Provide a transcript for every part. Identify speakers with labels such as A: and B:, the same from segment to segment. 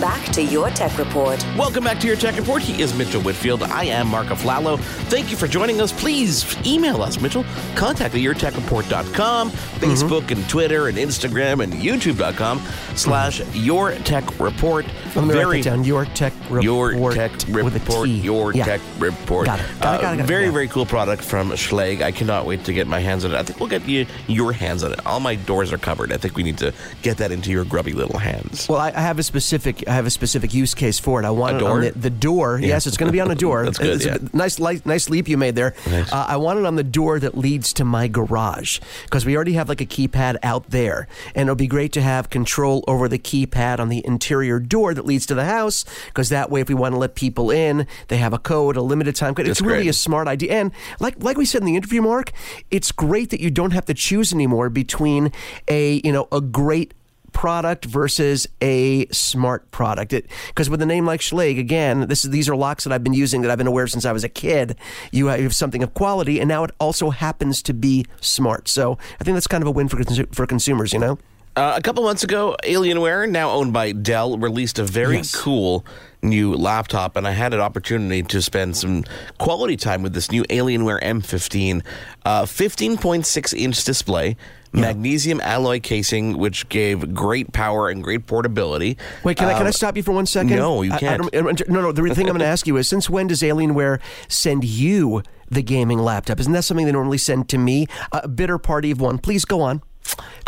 A: back to your tech report.
B: Welcome back to your Tech Report. He is Mitchell Whitfield. I am Mark Aflalo. Thank you for joining us. Please email us, Mitchell. Contact at yourtechreport.com, Facebook and Twitter and Instagram and youtube.com slash your tech report.
C: Let me write that down. Your tech report.
B: Your tech report. Your
C: Yeah.
B: tech report.
C: Got it. Got it, got it, uh, got it.
B: Very,
C: Yeah.
B: very cool product from Schlage. I cannot wait to get my hands on it. I think we'll get you your hands on it. All my doors are covered. I think we need to get that into your grubby little hands.
C: Well, I, I have a specific I have a specific use case for it. I want
B: A
C: it on the, the door. Yes, it's going to be on a door.
B: That's good,
C: It's a nice, light, nice leap you made there.
B: Nice.
C: Uh, I want it on the door that leads to my garage because we already have like a keypad out there, and it'll be great to have control over the keypad on the interior door that leads to the house because that way, if we want to let people in, they have a code, a limited time code. It's
B: That's
C: really
B: great.
C: a smart idea, and like like we said in the interview, Mark, it's great that you don't have to choose anymore between a you know a great product versus a smart product. Because with a name like Schlage, again, this is these are locks that I've been using that I've been aware of since I was a kid. You have something of quality, and now it also happens to be smart. So I think that's kind of a win for consu- for consumers. You know.
B: Uh, a couple months ago, Alienware, now owned by Dell, released a very
C: Yes.
B: cool new laptop, and I had an opportunity to spend some quality time with this new Alienware M15, uh, 15.6 inch display. Magnesium alloy casing, which gave great power and great portability.
C: Wait, can I can I
B: Um,
C: stop you for one second?
B: no, you
C: I- I
B: can't.
C: don't- no, no. The thing I'm going to ask you is, since when does Alienware send you the gaming laptop? Isn't that something they normally send to me? A bitter party of one. Please go on.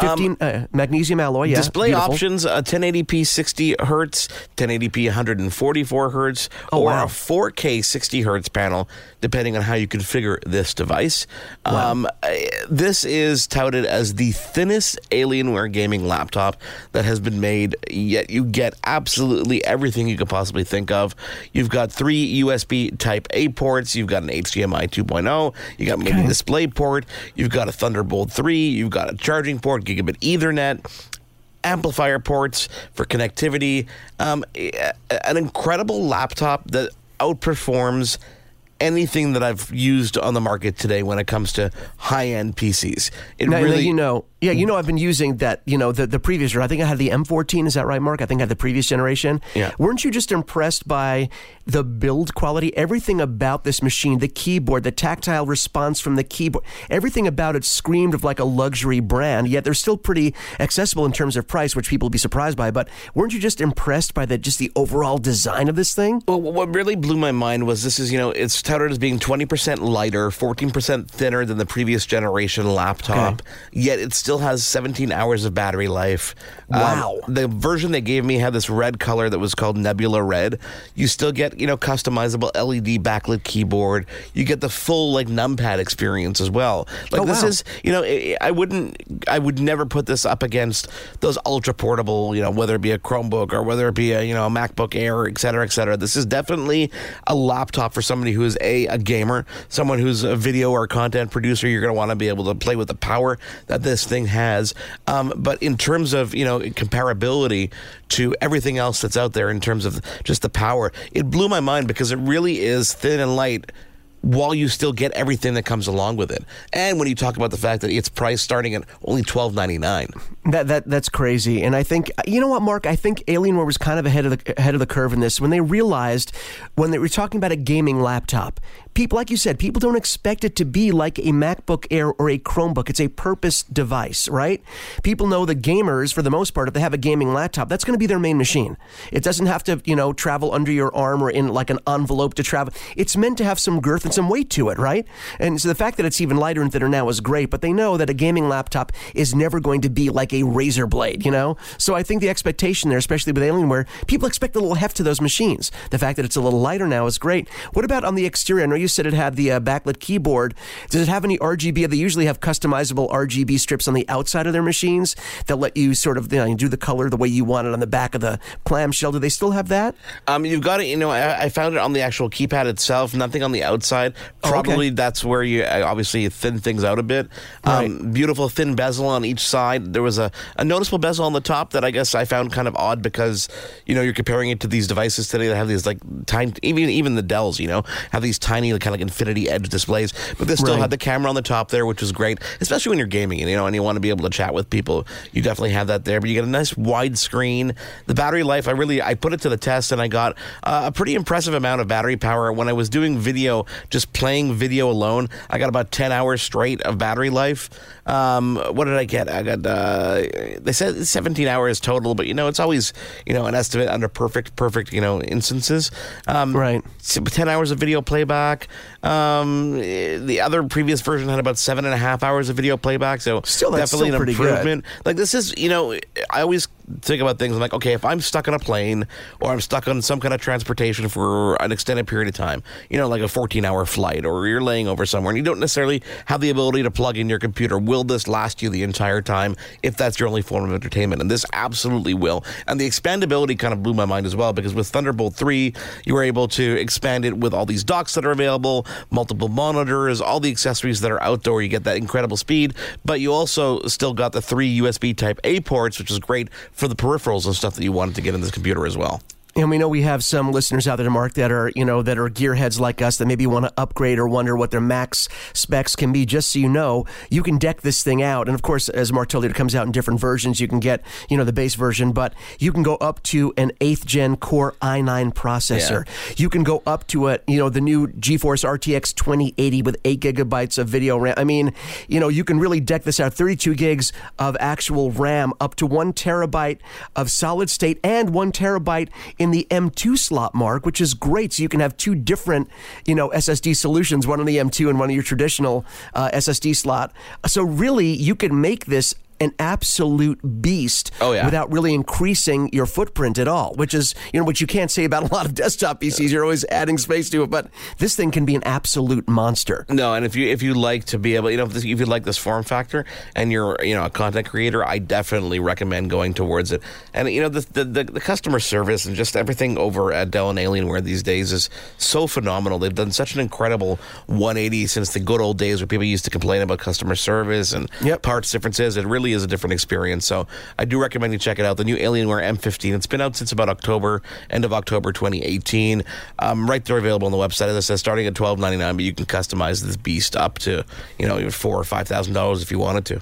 C: Fifteen uh, magnesium alloy. Yeah.
B: Display
C: beautiful.
B: options: a 1080p 60 hertz, 1080p 144 hertz,
C: Oh,
B: or
C: wow.
B: a 4K 60 hertz panel, depending on how you configure this device. Um, eh, this is touted as the thinnest Alienware gaming laptop that has been made. Yet you get absolutely everything you could possibly think of. You've got three USB Type A ports. You've got an HDMI 2.0. You got mini display port. You've got a Thunderbolt 3. You've got a charging port, gigabit Ethernet amplifier ports for connectivity. Um, an incredible laptop that outperforms anything that I've used on the market today when it comes to high end PCs. It
C: Now,
B: really,
C: you know, yeah, you know, I've been using that, you know, the, the previous, I think I had the M14. Is that right, Mark? I think I had the previous generation.
B: Yeah.
C: Weren't you just impressed by the build quality? Everything about this machine, the keyboard, the tactile response from the keyboard, everything about it screamed of like a luxury brand, yet they're still pretty accessible in terms of price, which people will be surprised by. But weren't you just impressed by the, just the overall design of this thing?
B: Well, what really blew my mind was this is, you know, it's touted as being 20% lighter, 14% thinner than the previous generation laptop, yet it still has 17 hours of battery life. Um,
C: Wow.
B: the version they gave me had this red color that was called Nebula Red. You still get, you know, customizable LED backlit keyboard. You get the full, like, numpad experience as well. Like,
C: Oh,
B: this
C: wow.
B: is, you know, I I wouldn't, I would never put this up against those ultra portable, you know, whether it be a Chromebook or whether it be a, you know, a MacBook Air, et cetera, et cetera. This is definitely a laptop for somebody who is a, a gamer, someone who's a video or content producer. You're going to want to be able to play with the power that this thing has. Um, but in terms of, you know, comparability to everything else that's out there in terms of just the power, it blew my mind because it really is thin and light while you still get everything that comes along with it. And when you talk about the fact that it's priced starting at only twelve ninety nine.
C: That that that's crazy, and I think you know what, Mark. I think Alienware was kind of ahead of the ahead of the curve in this when they realized when they were talking about a gaming laptop. People, like you said, people don't expect it to be like a MacBook Air or a Chromebook. It's a purpose device, right? People know the gamers, for the most part, if they have a gaming laptop, that's going to be their main machine. It doesn't have to, you know, travel under your arm or in like an envelope to travel. It's meant to have some girth and some weight to it, right? And so the fact that it's even lighter and thinner now is great, but they know that a gaming laptop is never going to be like a razor blade, you know? So I think the expectation there, especially with Alienware, people expect a little heft to those machines. The fact that it's a little lighter now is great. What about on the exterior? I know you said it had the uh, backlit keyboard. Does it have any RGB? They usually have customizable RGB strips on the outside of their machines that let you sort of you know, do the color the way you want it on the back of the clamshell. Do they still have that?
B: Um, you've got it. You know, I, I found it on the actual keypad itself. Nothing on the outside. side.
C: Oh, okay.
B: Probably that's where you uh, obviously thin things out a bit. Um, Beautiful thin bezel on each side. There was a, a noticeable bezel on the top that I guess I found kind of odd because you know you're comparing it to these devices today that have these like tiny, even even the Dells, you know, have these tiny kind of like infinity edge displays. But this still
C: Right.
B: had the camera on the top there, which was great, especially when you're gaming and you know and you want to be able to chat with people. You definitely have that there, but you get a nice wide screen. The battery life, I really I put it to the test and I got uh, a pretty impressive amount of battery power when I was doing video, just playing video alone. I got about ten hours straight of battery life. Um, what did I get? I got uh, they said 17 hours total, but you know it's always you know an estimate under perfect perfect you know instances. Um,
C: Right.
B: 10 hours of video playback. Um, the other previous version had about seven and a half hours of video playback. So
C: Still, that's
B: definitely
C: still
B: an
C: pretty good.
B: improvement. Like this is, you know, I always think about things I'm like, okay, if I'm stuck on a plane or I'm stuck on some kind of transportation for an extended period of time, you know, like a 14 hour flight or you're laying over somewhere and you don't necessarily have the ability to plug in your computer, will this last you the entire time if that's your only form of entertainment? And this absolutely will. And the expandability kind of blew my mind as well because with Thunderbolt 3, you were able to expand it with all these docks that are available, multiple monitors, all the accessories that are outdoor. You get that incredible speed, but you also still got the three USB Type A ports, which is great for the peripherals and stuff that you wanted to get in this computer as well.
C: And we know we have some listeners out there, Mark, that are you know that are gearheads like us that maybe want to upgrade or wonder what their max specs can be. Just so you know, you can deck this thing out, and of course, as Mark told you, it comes out in different versions. You can get you know the base version, but you can go up to an eighth gen Core i9 processor. You can go up to a you know the new GeForce RTX 2080 with eight gigabytes of video RAM. I mean, you know, you can really deck this out. 32 gigs of actual RAM, up to one terabyte of solid state, and one terabyte in the M2 slot, Mark, which is great. So you can have two different, you know, SSD solutions, one on the M2 and one on your traditional uh, SSD slot. So really, you can make this an absolute beast
B: Oh, yeah.
C: without really increasing your footprint at all, which is, you know, what you can't say about a lot of desktop PCs. You're always adding space to it, but this thing can be an absolute monster.
B: No, and if you if you like to be able, you know, if, this, if you like this form factor and you're you know a content creator, I definitely recommend going towards it. And you know the the, the, the customer service and just everything over at Dell and Alienware these days is so phenomenal. They've done such an incredible 180 since the good old days where people used to complain about customer service and
C: Yep.
B: parts differences. It is a different experience. So I do recommend you check it out. The new Alienware M15. It's been out since about October, end of October 2018. Um, right there available on the website. As I said, starting at 12.99, but you can customize this beast up to you know even four or five thousand dollars if you wanted to.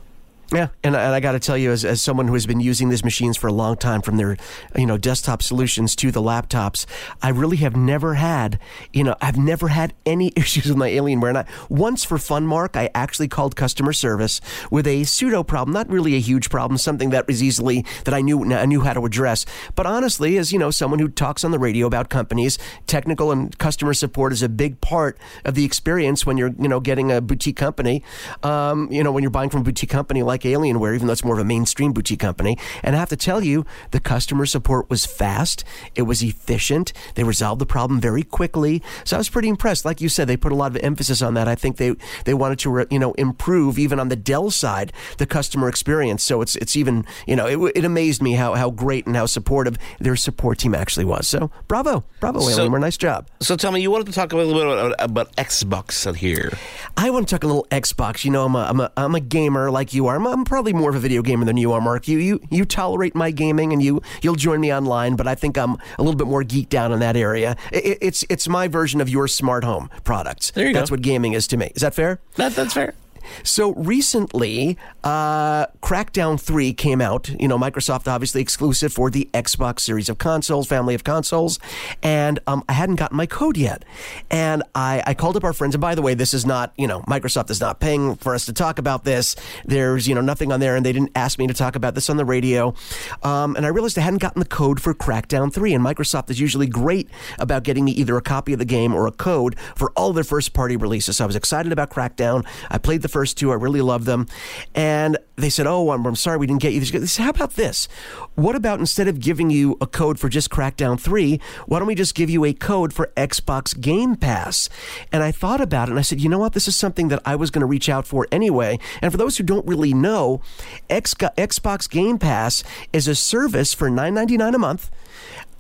C: Yeah, and, and I got to tell you, as, as someone who has been using these machines for a long time, from their you know desktop solutions to the laptops, I really have never had you know I've never had any issues with my Alienware. And I, once for fun, Mark, I actually called customer service with a pseudo problem, not really a huge problem, something that was easily that I knew I knew how to address. But honestly, as you know, someone who talks on the radio about companies, technical and customer support is a big part of the experience when you're you know getting a boutique company. Um, you know when you're buying from a boutique company like Alienware, even though it's more of a mainstream boutique company. And I have to tell you, the customer support was fast. It was efficient. They resolved the problem very quickly. So I was pretty impressed. Like you said, they put a lot of emphasis on that. I think they they wanted to re- you know improve even on the Dell side the customer experience. So it's it's even you know it, it amazed me how how great and how supportive their support team actually was. So bravo, bravo,
B: So-
C: Alienware, nice job.
B: So tell me, you wanted to talk a little bit about, about Xbox here.
C: I want to talk a little Xbox. You know, I'm a, I'm a, I'm a gamer like you are. I'm, I'm probably more of a video gamer than you are, Mark. You, you, you tolerate my gaming and you, you'll join me online, but I think I'm a little bit more geeked out in that area. It, it's, it's my version of your smart home products.
B: There you
C: That's
B: go.
C: what gaming is to me. Is that fair?
B: That, that's fair.
C: So recently, uh, Crackdown 3 came out. You know, Microsoft obviously exclusive for the Xbox series of consoles, family of consoles. And um, I hadn't gotten my code yet. And I, I called up our friends. And by the way, this is not, you know, Microsoft is not paying for us to talk about this. There's, you know, nothing on there. And they didn't ask me to talk about this on the radio. Um, and I realized I hadn't gotten the code for Crackdown 3. And Microsoft is usually great about getting me either a copy of the game or a code for all their first party releases. So I was excited about Crackdown. I played the first two. I really love them. And they said, Oh, I'm, I'm sorry we didn't get you. They said, How about this? What about instead of giving you a code for just Crackdown 3, why don't we just give you a code for Xbox Game Pass? And I thought about it and I said, You know what? This is something that I was going to reach out for anyway. And for those who don't really know, X- Xbox Game Pass is a service for $9.99 a month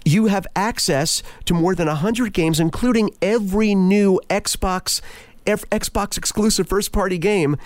C: you have access to more than 100 games, including every new Xbox. Xbox exclusive first party game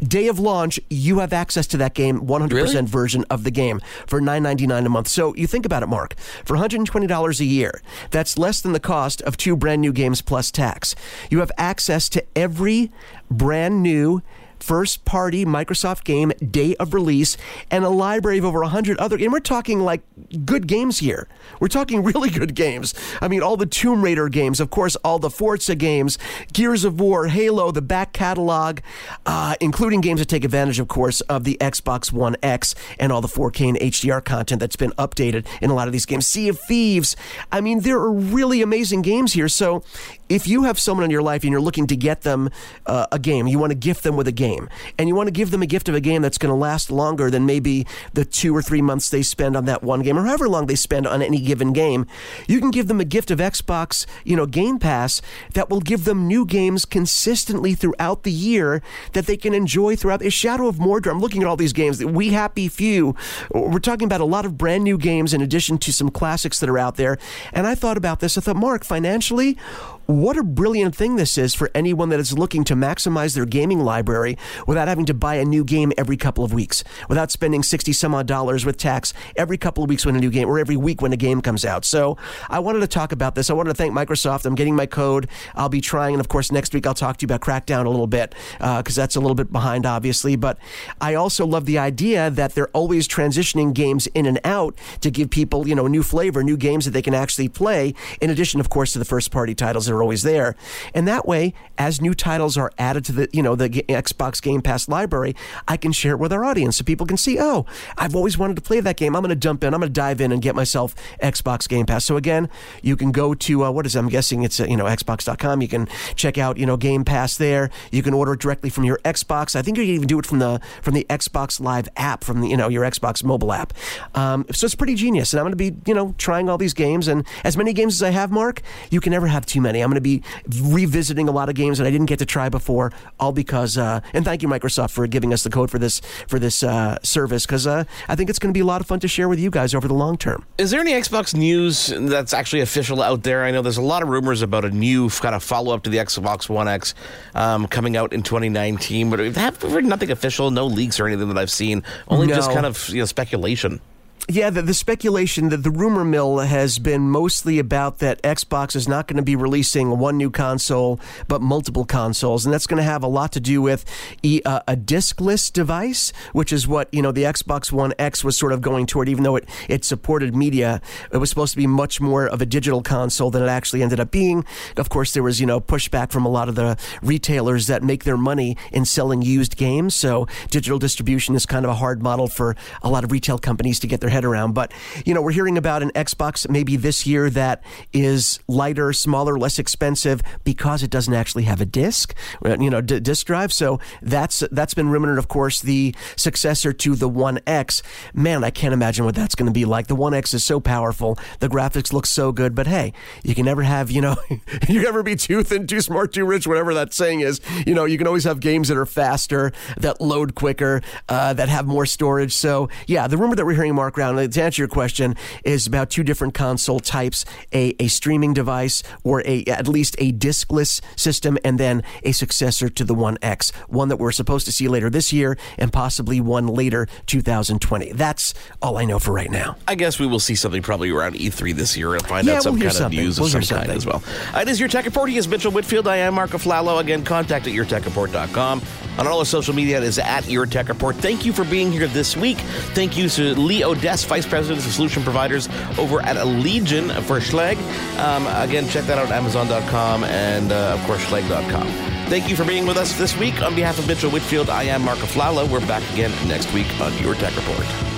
C: day of launch, you have access to that game, 100%
B: Really?
C: version of the game for $9.99 a month. So you think about it, Mark. For $120 a year, that's less than the cost of two brand new games plus tax. You have access to every brand new first party Microsoft game, day of release, and a library of over 100 other. And we're talking like good games here. We're talking really good games. I mean, all the Tomb Raider games, of course, all the Forza games, Gears of War, Halo, the back catalog, uh, including games that take advantage, of course, of the Xbox One X and all the 4K and HDR content that's been updated in a lot of these games. Sea of Thieves. I mean, there are really amazing games here. So if you have someone in your life and you're looking to get them uh, a game, you want to gift them with a game, and you want to give them a gift of a game that's going to last longer than maybe the two or three months they spend on that one game, or however long they spend on any given game, you can give them a gift of Xbox, you know, Game Pass that will give them new games consistently throughout the year that they can enjoy throughout. A Shadow of Mordor. I'm looking at all these games. We Happy Few. We're talking about a lot of brand new games in addition to some classics that are out there. And I thought about this. I thought, Mark, financially, what a brilliant thing this is for anyone that is looking to maximize their gaming library without having to buy a new game every couple of weeks, without spending 60 some odd dollars with tax every couple of weeks when a new game or every week when a game comes out. So I wanted to talk about this. I wanted to thank Microsoft. I'm getting my code. I'll be trying. And of course, next week I'll talk to you about Crackdown a little bit because uh, that's a little bit behind, obviously. But I also love the idea that they're always transitioning games in and out to give people, you know, new flavor, new games that they can actually play, in addition, of course, to the first party titles that are always there. And that way, as new titles are added to the, you know, the Xbox Game Pass library, I can share it with our audience so people can see, oh, I've always wanted to play that game. I'm going to jump in. I'm going to dive in and get myself Xbox Game Pass. So again, you can go to uh, what is it? I'm guessing it's uh, you know Xbox.com. You can check out you know Game Pass there. You can order it directly from your Xbox. I think you can even do it from the from the Xbox Live app from the you know your Xbox mobile app. Um, so it's pretty genius. And I'm going to be you know trying all these games and as many games as I have, Mark. You can never have too many. I'm going to be revisiting a lot of games that I didn't get to try before, all because uh, and thank you Microsoft for giving us the code for this for this uh, service because uh, I think it's going to be a lot of fun to share with you guys over the long term.
B: Is there any Xbox news that's actually official out there? I know there's a lot of rumors about a new kind of follow up to the Xbox One X um, coming out in 2019, but have heard nothing official, no leaks or anything that I've seen. Only
C: No.
B: just kind of you know speculation.
C: Yeah, the, the speculation that the rumor mill has been mostly about that Xbox is not going to be releasing one new console, but multiple consoles, and that's going to have a lot to do with e, uh, a diskless device, which is what you know the Xbox One X was sort of going toward. Even though it it supported media, it was supposed to be much more of a digital console than it actually ended up being. Of course, there was you know pushback from a lot of the retailers that make their money in selling used games, so digital distribution is kind of a hard model for a lot of retail companies to get their head around. But you know, we're hearing about an Xbox maybe this year that is lighter, smaller, less expensive because it doesn't actually have a disc, uh, you know, d- disc drive. So that's that's been rumored. Of course, the successor to the One X. Man, I can't imagine what that's going to be like. The One X is so powerful, the graphics look so good. But hey, you can never have you know, you never be too thin, too smart, too rich, whatever that saying is. You know, you can always have games that are faster, that load quicker, uh, that have more storage. So yeah, the rumor that we're hearing, Mark, around to answer your question, is about two different console types: a, a streaming device or a at least a diskless system, and then a successor to the One X, one that we're supposed to see later this year, and possibly one later 2020. That's all I know for right now.
B: I guess we will see something probably around E3 this year and find
C: Yeah,
B: out some
C: we'll
B: kind of
C: something.
B: news
C: We'll
B: of some kind as well. It is your tech report. He is Mitchell Whitfield. I am Mark Aflalo. Again, contact at yourtechreport.com. On all our social media, it is at Your Tech Report. Thank you for being here this week. Thank you to Lee Odess, Vice President of Solution Providers over at Allegion for Schlage. Um, again, check that out at Amazon.com and, uh, of course, Schlage.com. Thank you for being with us this week. On behalf of Mitchell Whitfield, I am Mark Aflalo. We're back again next week on Your Tech Report.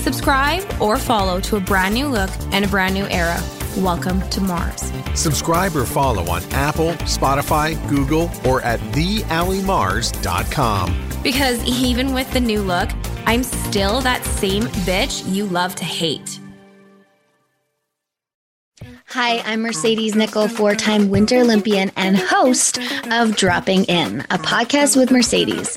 D: Subscribe or follow to a brand new look and a brand new era. Welcome to Mars.
E: Subscribe or follow on Apple, Spotify, Google, or at thealimars.com.
D: Because even with the new look, I'm still that same bitch you love to hate.
F: Hi, I'm Mercedes Nicoll, four time Winter Olympian and host of Dropping In, a podcast with Mercedes.